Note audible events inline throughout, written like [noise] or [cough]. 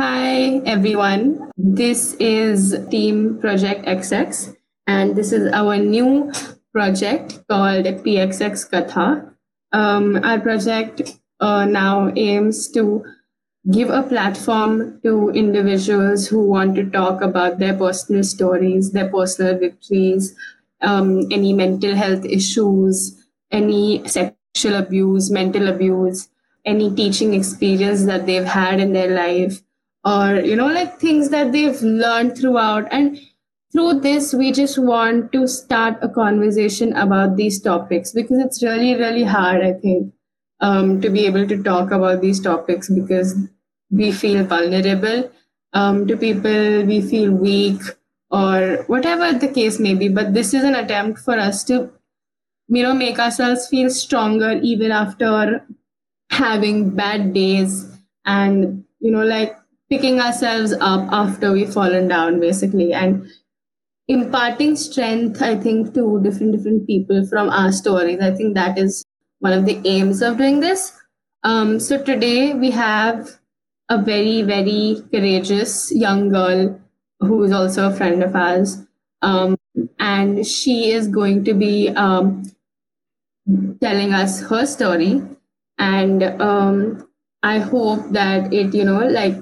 Hi, everyone. This is Team Project XX, and this is our new project called PXX Katha. Um, our project uh, now aims to give a platform to individuals who want to talk about their personal stories, their personal victories, um, any mental health issues, any sexual abuse, mental abuse, any teaching experience that they've had in their life, or, you know, like things that they've learned throughout. And through this, we just want to start a conversation about these topics because it's really, really hard, I think, um, to be able to talk about these topics because we feel vulnerable um, to people, we feel weak, or whatever the case may be. But this is an attempt for us to, you know, make ourselves feel stronger even after having bad days and, you know, like picking ourselves up after we've fallen down, basically. And imparting strength, I think, to different different people from our stories. I think that is one of the aims of doing this. Um, so today we have a very very courageous young girl who is also a friend of ours, um, and she is going to be um, telling us her story. And um, I hope that it, you know, like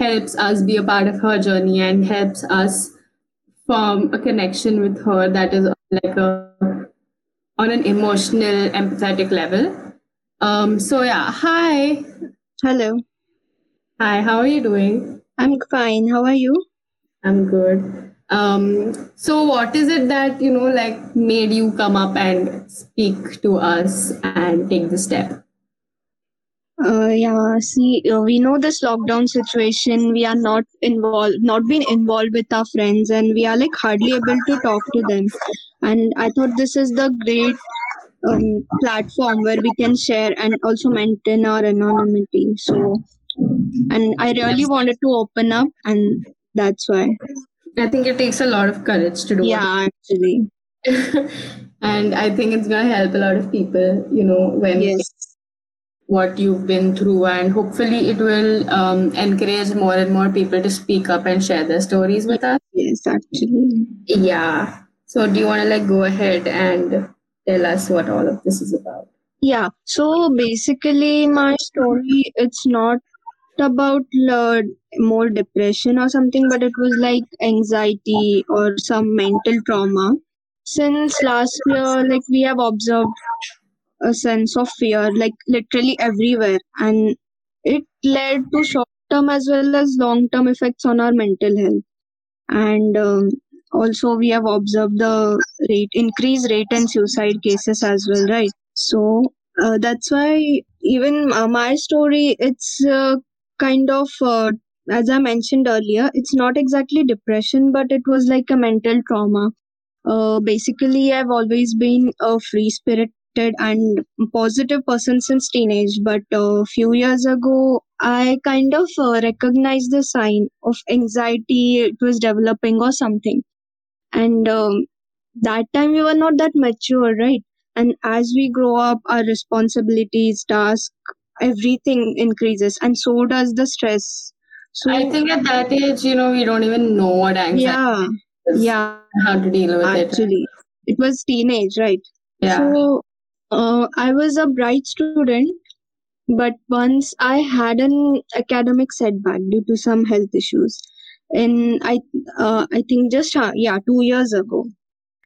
helps us be a part of her journey and helps us form a connection with her that is like a on an emotional, empathetic level. Um, so yeah, hi. Hello. Hi, how are you doing? I'm fine. How are you? I'm good. Um, so what is it that, you know, like made you come up and speak to us and take the step? Uh, yeah, see, uh, we know this lockdown situation. We are not involved, not been involved with our friends, and we are like hardly able to talk to them. And I thought this is the great um, platform where we can share and also maintain our anonymity. So, and I really wanted to open up, and that's why. I think it takes a lot of courage to do Yeah, actually, [laughs] and I think it's going to help a lot of people, you know, when yes, what you've been through and hopefully it will um, encourage more and more people to speak up and share their stories with us yes, actually. yeah so do you want to like go ahead and tell us what all of this is about Yeah, so basically, my story it's not about uh, more depression or something, but it was like anxiety or some mental trauma. Since last year, like we have observed a sense of fear, like literally everywhere, and it led to short term as well as long term effects on our mental health. And um, also, we have observed the rate increased rate in suicide cases as well, right? So uh, that's why even uh, my story, it's uh, kind of, uh, as I mentioned earlier, it's not exactly depression, but it was like a mental trauma. Uh, basically, I've always been a free spirited and positive person since teenage, but a few years ago, I kind of uh, recognized the sign of anxiety it was developing or something. And um, that time we were not that mature, right? And as we grow up, our responsibilities, task everything increases, and so does the stress. So i think at that age you know we don't even know what anxiety yeah, is yeah, how to deal with it actually, it was teenage, right? yeah So, uh, I was a bright student, but once I had an academic setback due to some health issues, and I, uh, I think just uh, yeah, two years ago.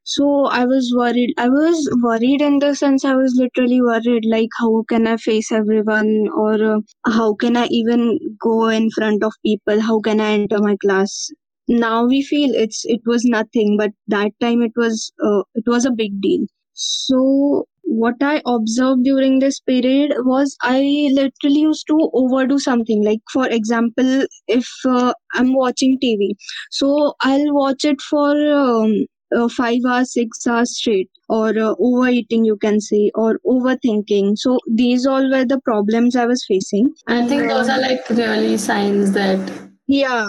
So I was worried. I was worried in the sense I was literally worried like how can I face everyone or uh, how can I even go in front of people? How can I enter my class? Now we feel it's it was nothing, but that time it was uh, it was a big deal. So what I observed during this period was I literally used to overdo something. Like for example, if uh, I'm watching TV, so I'll watch it for um, uh, five hours, six hours straight, or uh, overeating, you can say, or overthinking. So these all were the problems I was facing. i think those are like really signs that yeah,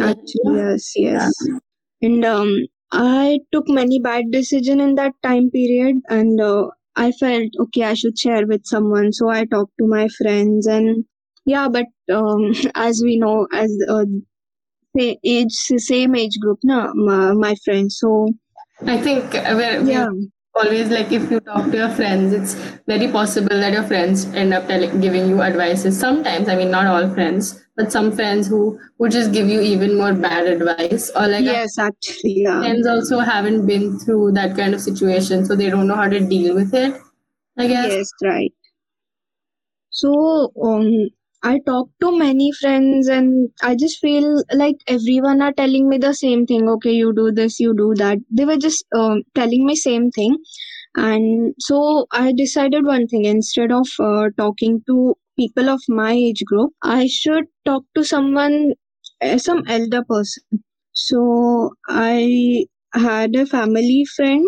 actually, yes, yeah yes. And um, I took many bad decisions in that time period, and uh, I felt okay, I should share with someone. So I talked to my friends, and yeah but um, [laughs] as we know as uh, age same age group na my, my friends so I think we're, we're yeah always like if you talk to your friends, it's very possible that your friends end up telling, giving you advices. Sometimes, I mean, not all friends, but some friends who would just give you even more bad advice. Or like yes actually yeah friends also haven't been through that kind of situation, so they don't know how to deal with it. I guess. yes right so um i talk to many friends and i just feel like everyone are telling me the same thing. Okay you do this you do that. They were just um, telling me same thing. And so i decided one thing. Instead of uh, talking to people of my age group i should talk to someone uh, some elder person. So i had a family friend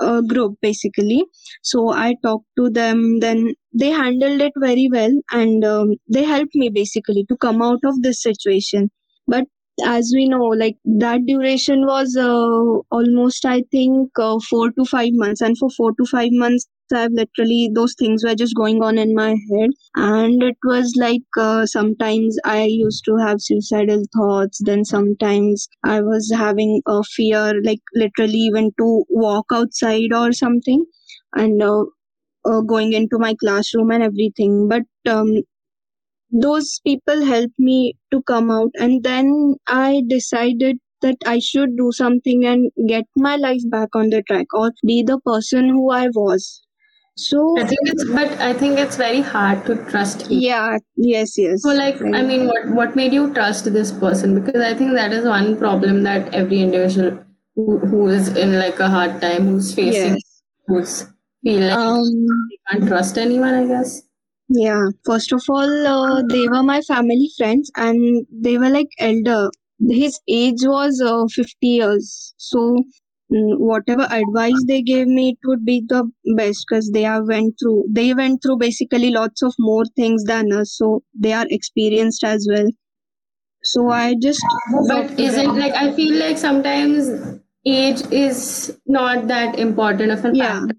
uh, group basically. So i talked to them then they handled it very well and um, they helped me basically to come out of this situation. But as we know like that duration was uh, almost i think uh, 4 to 5 months. And for 4 to 5 months i've literally those things were just going on in my head. And it was like uh, sometimes i used to have suicidal thoughts. Then sometimes i was having a fear like literally even to walk outside or something. And uh, going into my classroom and everything. But um, those people helped me to come out. And then i decided that i should do something and get my life back on the track or be the person who i was. So I think it's, but I think it's very hard to trust people. yeah yes yes. So, like, I mean, what what made you trust this person? Because I think that is one problem that every individual who, who is in like a hard time, who's facing, yes. who's feel like um they can't trust anyone. I guess. yeah first of all uh, they were my family friends and they were like elder his age was uh, 50 years so mm, whatever advice they gave me it would be the best because they have went through they went through basically lots of more things than us so they are experienced as well so i just But isn't like I feel like sometimes age is not that important of an yeah factor.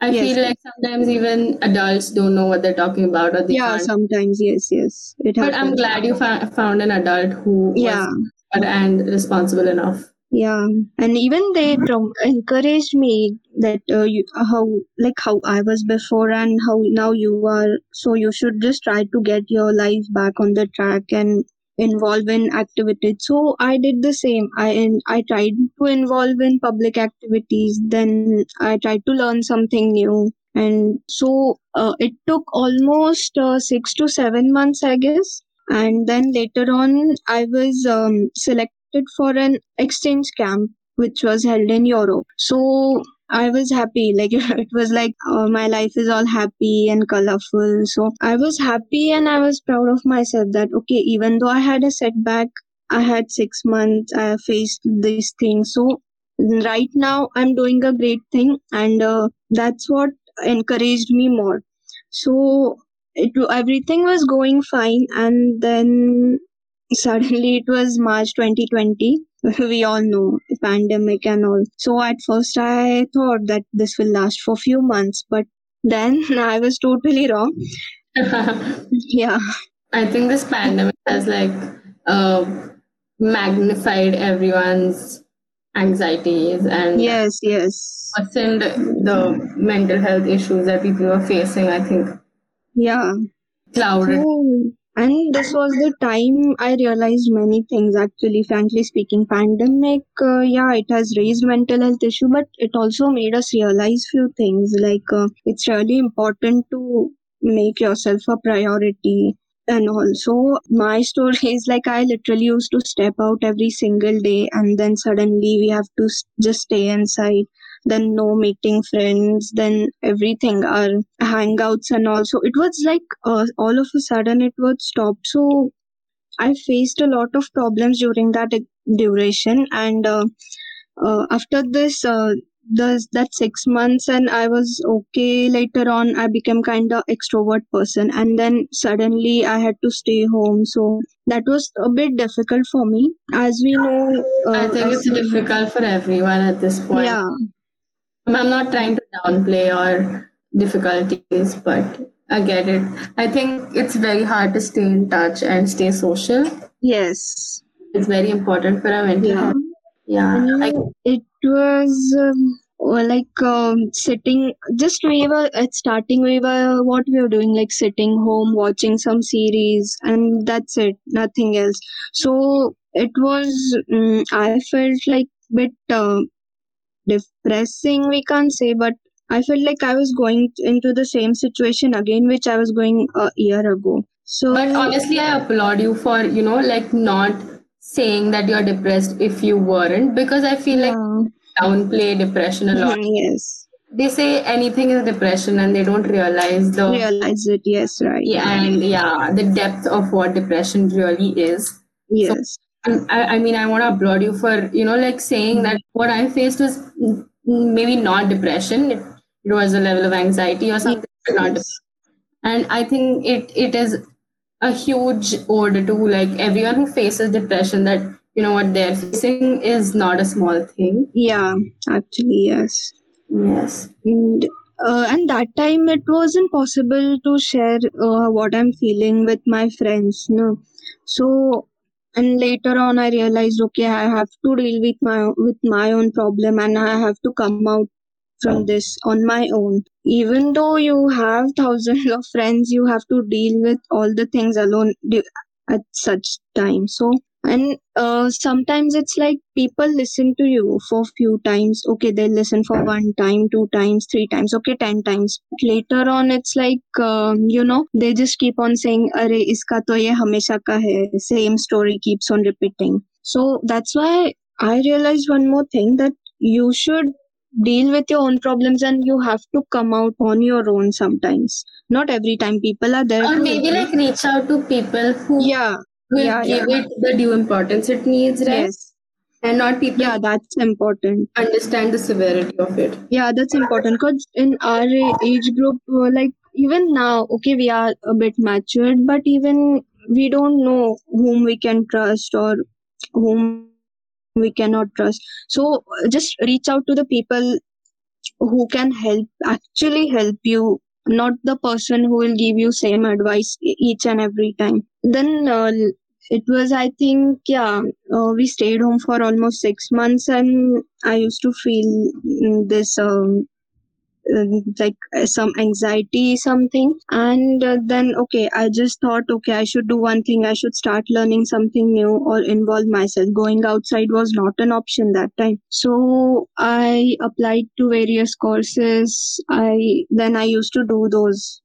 I yes feel like sometimes even adults don't know what they're talking about or they yeah can't. sometimes yes yes it But I'm glad you fa- found an adult who yeah and responsible enough. yeah and even they encouraged me that uh, you, how like how i was before and how now you are so you should just try to get your life back on the track and involve in activities. So i did the same. I and i tried to involve in public activities. Then i tried to learn something new. And so uh, it took almost uh, 6 to 7 months i guess. And then later on i was um, selected for an exchange camp which was held in Europe. So I was happy. Like [laughs] it was like uh, my life is all happy and colorful. So I was happy and I was proud of myself that okay, even though I had a setback, I had six months. I faced these things. So right now I'm doing a great thing, and uh, that's what encouraged me more. So it everything was going fine, and then [laughs] suddenly it was march 2020 [laughs] we all know pandemic and all. So at first i thought that this will last for few months but then [laughs] i was totally wrong. [laughs] Yeah. I think this pandemic has like uh, magnified everyone's anxieties and yes yes. worsened the mental health issues that people were facing. I think. Yeah. Clouded. And this was the time i realized many things actually. Frankly speaking pandemic uh, yeah it has raised mental health issue but it also made us realize few things. Like uh, it's really important to make yourself a priority. And also my story is like i literally used to step out every single day and then suddenly we have to just stay inside then no meeting friends then everything our hangouts and also it was like uh, all of a sudden it was stopped. So i faced a lot of problems during that duration and uh, uh, after this uh, the, that six months and i was okay later on i became kind of extrovert person and then suddenly i had to stay home. So that was a bit difficult for me. As we know I uh, think it's difficult for everyone at this point. yeah I'm not trying to downplay our difficulties, but I get it. I think it's very hard to stay in touch and stay social. Yes. It's very important for our mental Yeah. health. Yeah. And I, it was um, like um, sitting just we were at starting we were what we were doing like sitting home watching some series and that's it nothing else so it was mm i felt like bit uh, depressing we can't say but i felt like i was going into the same situation again which i was going a year ago so but honestly, I applaud you for, you know, like not saying that you're depressed if you weren't, because I feel like yeah. downplay depression a lot. yes They say anything is depression and they don't realize the realize it yes right yeah, and yeah, the depth of what depression really is. yes Um, I, I mean, I want to applaud you for, you know, like saying that what I faced was maybe not depression. It, it was a level of anxiety or something, not and i think it it is a huge order to like everyone who faces depression that you know what they're facing is not a small thing Yeah, actually, yes. yes And, uh, and that time it wasn't possible to share uh, what I'm feeling with my friends. No, so and later on I realized, okay, I have to deal with my with my own problem, and I have to come out from this on my own. Even though you have thousands [laughs] of friends, you have to deal with all the things alone at such time. So and uh, sometimes it's like people listen to you for few times. Okay they listen for one time two times three times. Okay 10 times. Later on it's like um, you know they just keep on saying are iska to ye hamesha ka hai. Same story keeps on repeating. So that's why i realized one more thing that you should deal with your own problems and you have to come out on your own sometimes. Not every time people are there or maybe like reach out to people who yeah will yeah, give yeah. it the due importance it needs right yes and not people yeah that's important understand the severity of it Yeah, that's important because in our age group, uh, like even now, okay, we are a bit matured, but even we don't know whom we can trust or whom we cannot trust. So just reach out to the people who can help, actually help you, not the person who will give you same advice each and every time. Then uh, it was, I think, yeah, uh, we stayed home for almost six months, and I used to feel mm, this um, like uh, some anxiety something. And uh, then okay i just thought okay i should do one thing. I should start learning something new or involve myself. Going outside was not an option that time. So i applied to various courses. I then i used to do those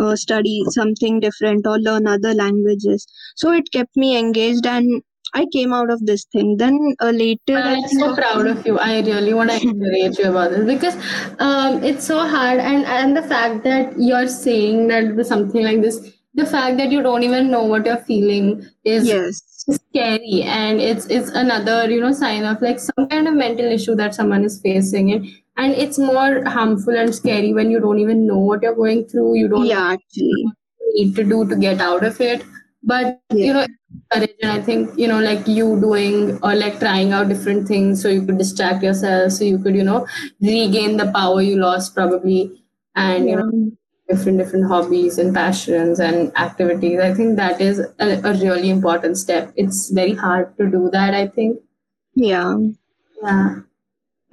uh, study something different or learn other languages. So it kept me engaged and i came out of this thing then uh, later I'm so proud of you. I really want to [laughs] encourage you about this because um, it's so hard, and and the fact that you're saying that something like this, the fact that you don't even know what you're feeling is yes scary, and it's it's another you know sign of like some kind of mental issue that someone is facing, and and it's more harmful and scary when you don't even know what you're going through. You don't yeah actually need to do to get out of it. But you know, courage and I think you know, like you doing or like trying out different things so you could distract yourself, so you could you know regain the power you lost probably, and you know different different hobbies and passions and activities. I think that is a, a really important step. It's very hard to do that. I think. Yeah. Yeah.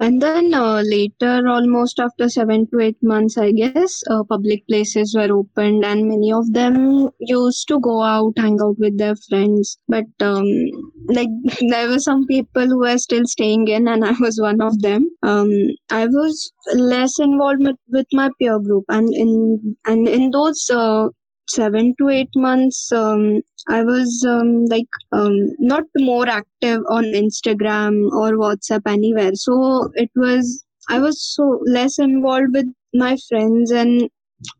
And then uh, later, almost after seven to eight months, I guess, uh, public places were opened, and many of them used to go out, hang out with their friends. But um, like [laughs] there were some people who were still staying in, and [laughs] I was one of them. Um, I was less involved with, with my peer group, and in and in those uh, seven to eight months, um, I was um, like um, not more active on Instagram or WhatsApp anywhere. So it was I was so less involved with my friends and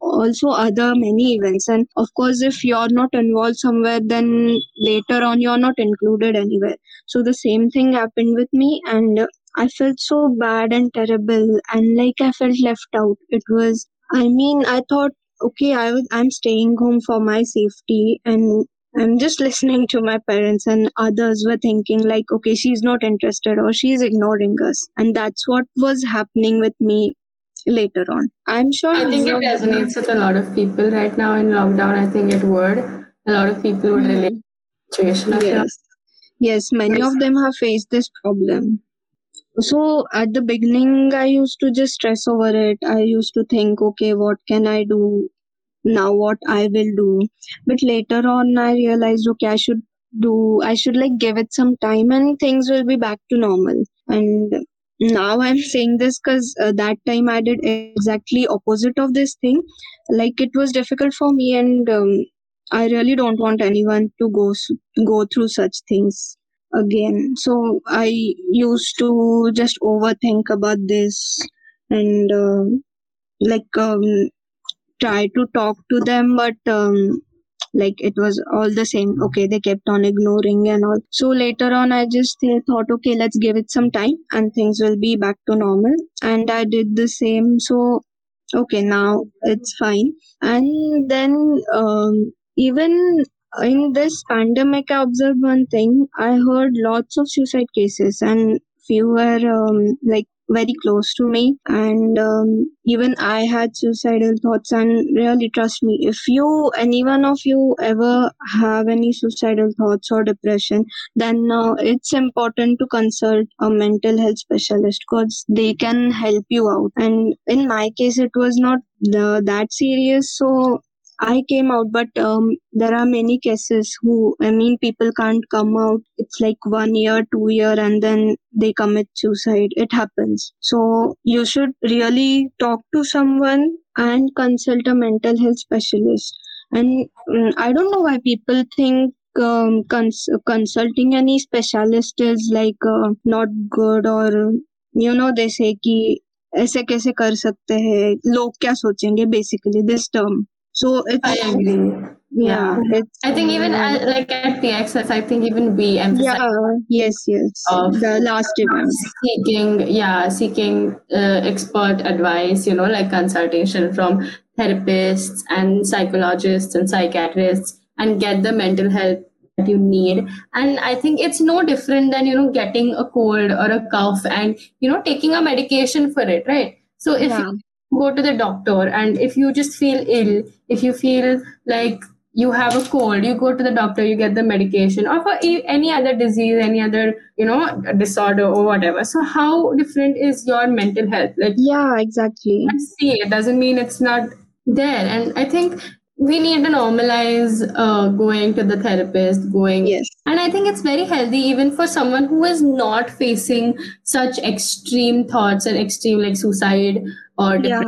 also other many events. And of course, if you're not involved somewhere, then later on you're not included anywhere. So the same thing happened with me, and I felt so bad and terrible, and like I felt left out. It was. I mean, I thought okay i was i'm staying home for my safety and i'm just [laughs] listening to my parents and others were thinking like okay she's not interested or she's ignoring us and that's what was happening with me later on. I'm sure. I think it many of them- resonates with a lot of people right now in lockdown. I think it would. A lot of people would relate to the situation. Yes. Yes, many of them have faced this problem. So at the beginning, I used to just stress over it. I used to think, okay, what can I do now? What I will do. But later on, I realized, okay, I should do, I should like give it some time and things will be back to normal. And now I'm saying this because uh, that time I did exactly opposite of this thing. Like it was difficult for me and um, I really don't want anyone to go go through such things again. So I used to just overthink about this and uh, like um, try to talk to them, but um, like it was all the same. Okay, they kept on ignoring and all. So later on, I just thought, okay, let's give it some time and things will be back to normal. And I did the same. So okay, now it's fine. And then um, even in this pandemic, I observed one thing. I heard lots of suicide cases, and few were um, like very close to me. And um, even I had suicidal thoughts. And really, trust me, if you, any one of you, ever have any suicidal thoughts or depression, then uh, it's important to consult a mental health specialist because they can help you out. And in my case, it was not the, that serious, so I came out, but um, there are many cases who, I mean, people can't come out. It's like one year, two year, and then they commit suicide. It happens. So you should really talk to someone and consult a mental health specialist. And mm, I don't know why people think um, cons- consulting any specialist is like uh, not good or you know they say कि ऐसे कैसे कर सकते हैं लोग क्या सोचेंगे basically this term so it's I agree. yeah, it's I think even at, like at PXX, I think even we emphasize yeah yes yes the last event seeking, yeah, seeking uh, expert advice, you know, like consultation from therapists and psychologists and psychiatrists and get the mental health that you need. And I think it's no different than, you know, getting a cold or a cough and, you know, taking a medication for it, right? So if yeah you go to the doctor and if you just feel ill if you feel like you have a cold you go to the doctor you get the medication or for any other disease any other you know disorder or whatever. So how different is your mental health? Like yeah exactly. See it doesn't mean it's not there. And i think we need to normalize uh, going to the therapist going yes and I think it's very healthy even for someone who is not facing such extreme thoughts and extreme like suicide or yeah.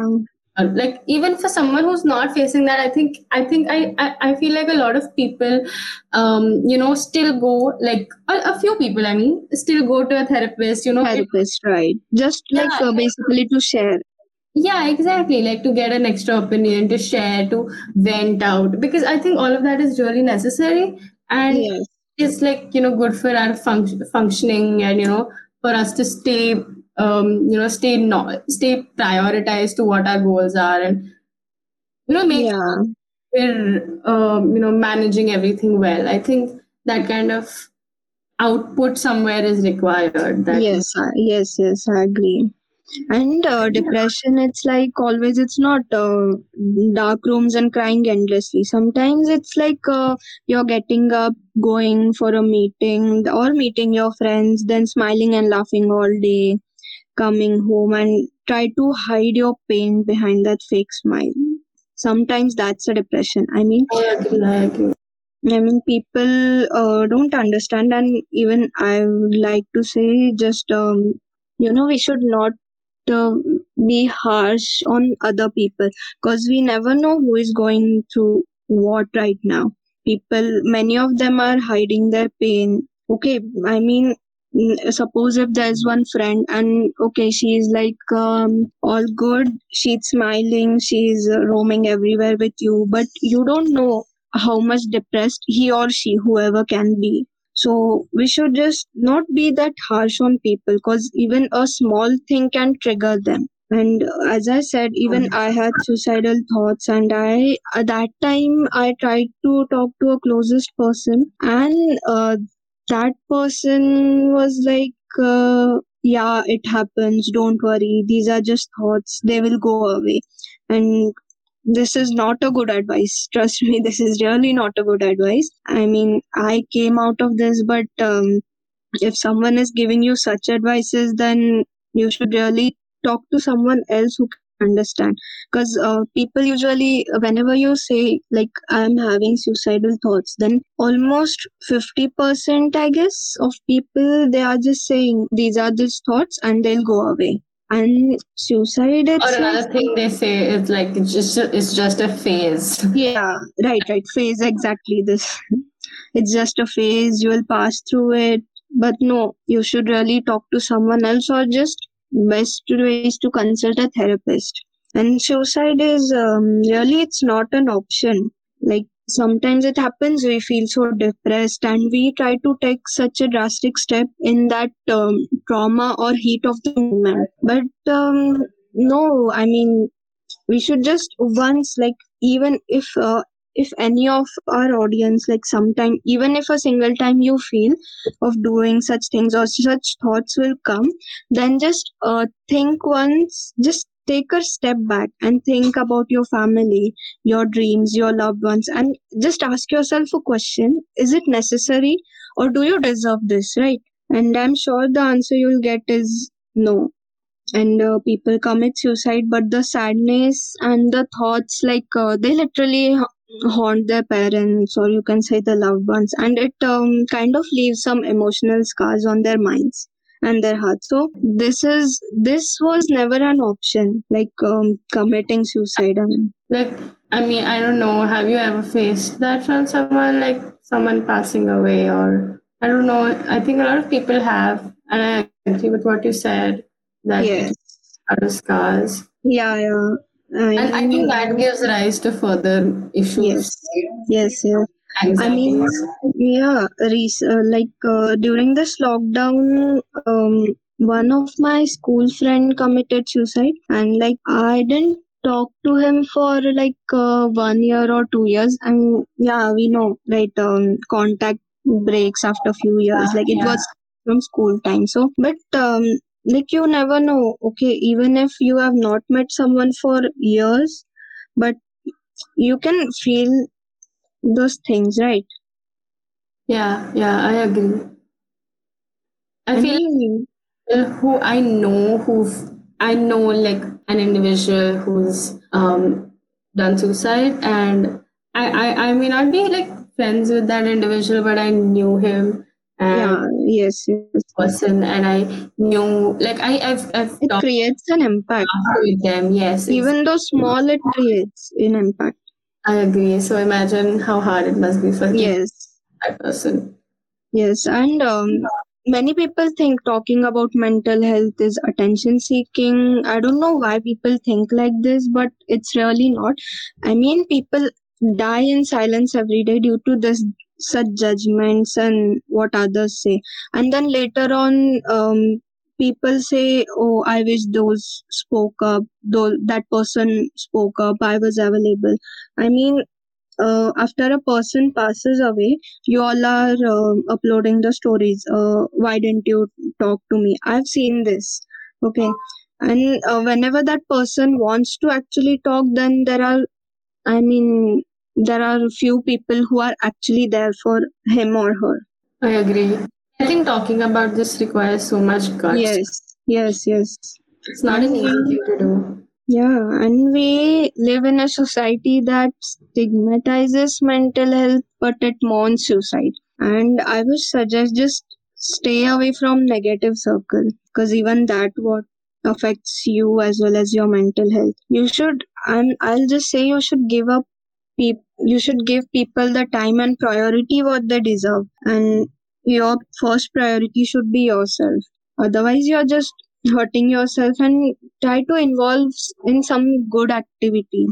Or, Like even for someone who's not facing that, I think I think I I, I feel like a lot of people, um, you know, still go like a, a few people. I mean, still go to a therapist. You know, it- therapist right just like Yeah. uh, basically to share yeah, exactly. Like to get an extra opinion, to share, to vent out, because I think all of that is really necessary. And yes. it's like you know good for our func- functioning and you know for us to stay um you know stay not stay prioritized to what our goals are and you know make yeah. we're um, you know managing everything well. I think that kind of output somewhere is required that yes I, yes yes i agree and uh, depression it's like always it's not uh, dark rooms and crying endlessly. Sometimes it's like uh, you're getting up going for a meeting or meeting your friends then smiling and laughing all day coming home and try to hide your pain behind that fake smile. Sometimes that's a depression. I mean I agree, I agree. I mean, people uh, don't understand, and even I would like to say, just um, you know, we should not uh, be harsh on other people because we never know who is going through what right now. People, many of them are hiding their pain. Okay, I mean, suppose if there's one friend and okay, she's like um, all good, she's smiling, she's roaming everywhere with you, but you don't know how much depressed he or she whoever can be so we should just not be that harsh on people because even a small thing can trigger them and uh, as i said even i had suicidal thoughts and i at that time i tried to talk to a closest person and uh, that person was like uh, yeah, it happens, don't worry, these are just thoughts, they will go away. And this is not a good advice. Trust me, [laughs] this is really not a good advice. I mean, I came out of this, but um, if someone is giving you such advices, then you should really talk to someone else who can understand. Because uh, people usually, whenever you say, like, I'm having suicidal thoughts, then almost 50%, I guess, of people, they are just saying these are these thoughts and they'll go away and suicide Or it's like another thing they say is like it's just it's just a phase. yeah right right. Phase exactly this. It's just a phase. You will pass through it. But no you should really talk to someone else or just best way is to consult a therapist. And suicide is um, really it's not an option. Like sometimes it happens we feel so depressed and we try to take such a drastic step in that um, trauma or heat of the moment. But um, no i mean we should just once like even if uh, if any of our audience like sometime even if a single time you feel of doing such things or such thoughts will come then just uh, think once just take a step back and think about your family your dreams your loved ones and just ask yourself a question is it necessary or do you deserve this right? And i'm sure the answer you'll get is no. And uh, people commit suicide but the sadness and the thoughts like uh, they literally haunt their parents or you can say the loved ones. And it um, kind of leaves some emotional scars on their minds and their hearts so this is this was never an option like um, committing suicide I mean, Like I mean, I don't know. Have you ever faced that from someone like someone passing away or I don't know. I think a lot of people have, and I agree with what you said that yes are the scars. yeah yeah I And I think that gives rise to further issues, yes yes yes I mean, yeah, Reese, uh, like uh, during this lockdown, um, one of my school friend committed suicide, and like I didn't talk to him for like uh, one year or two years, and yeah, we know, right? Um, contact breaks after few years, like it Yeah. was from school time. So, but um, like you never know. Okay, even if you have not met someone for years, but you can feel those things, right? Yeah, yeah, I agree. I feel people who I know who've I know like an individual who's um done suicide and I, I I may not be like friends with that individual but I knew him and yeah, yes, yes. person and I knew like I I've I've It creates an impact. with them yes Even though small, it creates an impact. I agree so imagine how hard it must be for Yes, that person yes. And um, many people think talking about mental health is attention seeking. I don't know why people think like this, but it's really not. I mean, people die in silence every day due to this such judgments and what others say. And then later on, um, people say, "Oh, I wish those spoke up. Though that person spoke up, I was available." I mean, uh, after a person passes away, you all are um uploading the stories. Uh, why didn't you talk to me? I've seen this. Okay. And uh, whenever that person wants to actually talk, then there are, I mean, there are few people who are actually there for him or her. I agree I think talking about this requires so much guts Yes, yes, yes. it's not an easy thing to do yeah, and we live in a society that stigmatizes mental health, but it mourns suicide. And I would suggest just stay away from negative circle, because even that what affects you as well as your mental health. You should, and I'll just say you should give up. Peop- you should give people the time and priority what they deserve, and your first priority should be yourself. Otherwise, you're just hurting yourself and try to involve in some good activity.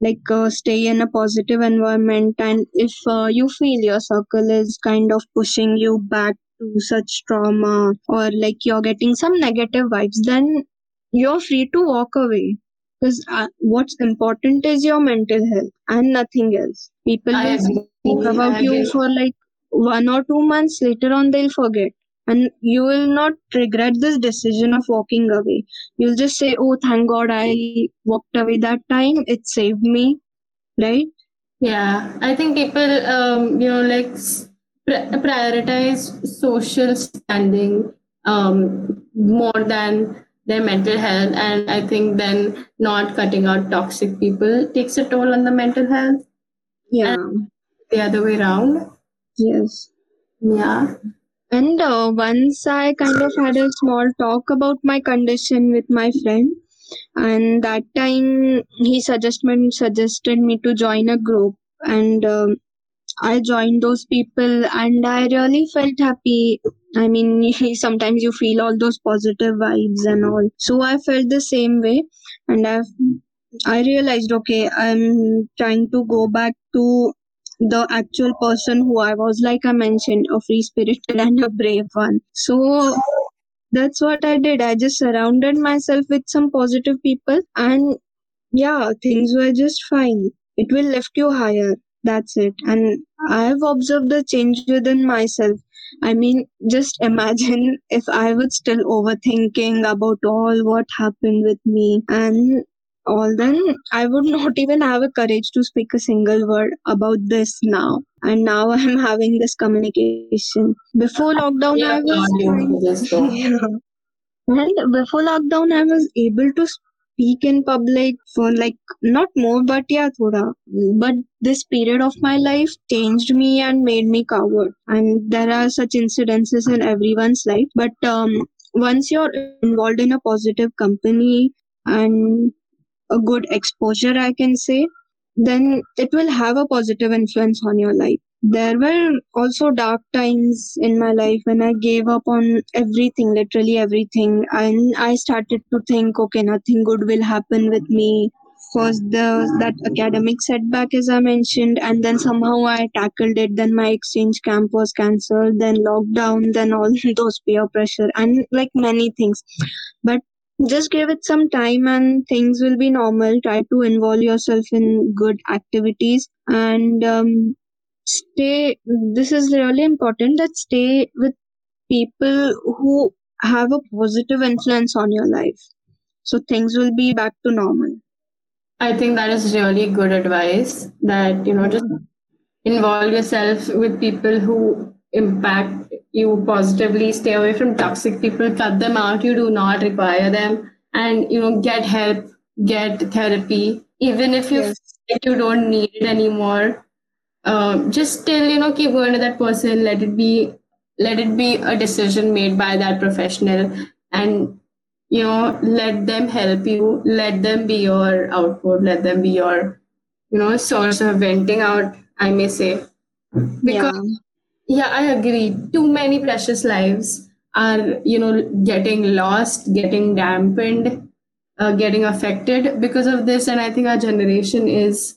Like uh, stay in a positive environment and if uh, you feel your circle is kind of pushing you back to such trauma or like you're getting some negative vibes then you're free to walk away. Because uh, what's important is your mental health and nothing else. People I will speak about you for like one or two months later on they'll forget. And you will not regret this decision of walking away. You'll just say oh thank god i walked away that time. It saved me right? Yeah, I think people, um, you know, like pri- prioritize social standing um, more than their mental health, and I think then not cutting out toxic people takes a toll on the mental health. yeah. The other way around. Yes Yeah. And uh, once I kind of had a small talk about my condition with my friend, and that time he suggested suggested me to join a group, and um, I joined those people, and I really felt happy. I mean, [laughs] sometimes you feel all those positive vibes and all. So I felt the same way, and I I realized okay, I'm trying to go back to the actual person who I was, like I mentioned, a free spirited and a brave one. So that's what I did. I just surrounded myself with some positive people, and yeah, things were just fine. It will lift you higher. That's it. And I've observed the change within myself. I mean, just [laughs] imagine if I was still overthinking about all what happened with me and all, then I would [laughs] not even have a courage to speak a single word about this now. And now [laughs] I'm having this communication. Before lockdown, Yeah, I was applaud you fine. for this though. [laughs] Yeah. And before lockdown, I was able to speak in public for like not more, but yeah, thoda. But this period of my life changed me and made me coward. And there are such incidences in everyone's life. But um, once you're involved in a positive company and a good exposure, I can say, then it will have a positive influence on your life. There were also dark times in my life when I gave up on everything, literally everything. And I started to think, okay, nothing good will happen with me. First, the that academic setback, as I mentioned, and then somehow I tackled it. Then my exchange camp was cancelled, then lockdown, then all [laughs] those peer pressure, and like many things. But just give it some time and things will be normal. Try to involve yourself in good activities and um, stay. This is really important that stay with people who have a positive influence on your life. So things will be back to normal. I think that is really good advice that, you know, just involve yourself with people who impact you positively stay away from toxic people cut them out. You do not require them. And you know get help get therapy. Even if you Yes. feel like you don't need it anymore um, just still you know keep going to that person. Let it be let it be a decision made by that professional. And you know let them help you. Let them be your output. Let them be your you know source of venting out i may say. Because Yeah. Yeah i agree too many precious lives are you know getting lost getting dampened uh, getting affected because of this and i think our generation is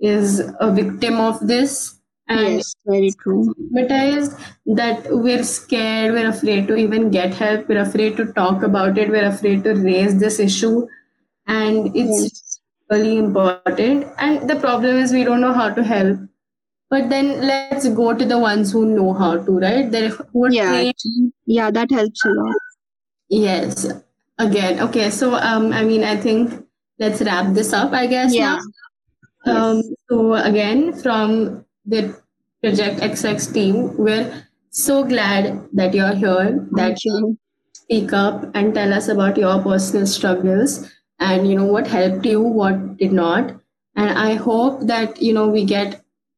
is a victim of this and Yes. Very true. stigmatized that we're scared, we're afraid to even get help, we're afraid to talk about it, we're afraid to raise this issue. And it's Yes. really important. And the problem is we don't know how to help. But then let's go to the ones who know how to, right? Who are Yeah. trained. Yeah, that helps a lot. Yes. Again. Okay. So um I mean I think let's wrap this up, I guess Yeah. now. Um Yes. so again from the Project XX team, we're so glad that you're here, that you. speak up and tell us about your personal struggles and you know what helped you what did not and i hope that you know we get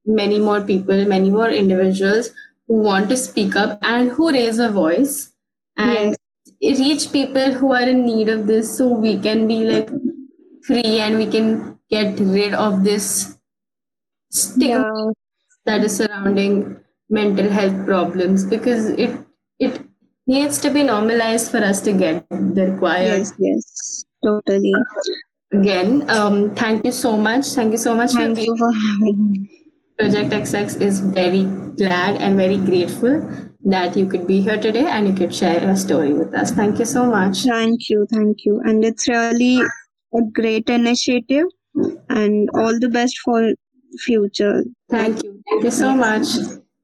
many more people many more individuals who want to speak up and who raise a voice and reach people who are in need of this so we can be like free and we can get rid of this stigma Yeah. that is surrounding mental health problems because it it needs to be normalized for us to get the required Yes. Yes. Totally. again um thank you so much thank you so much for Thank being you for having me. Project xx is very glad and very grateful that you could be here today and you could share your story with us thank you so much Thank you. Thank you. And it's really a great initiative and all the best for future. thank you thank you so much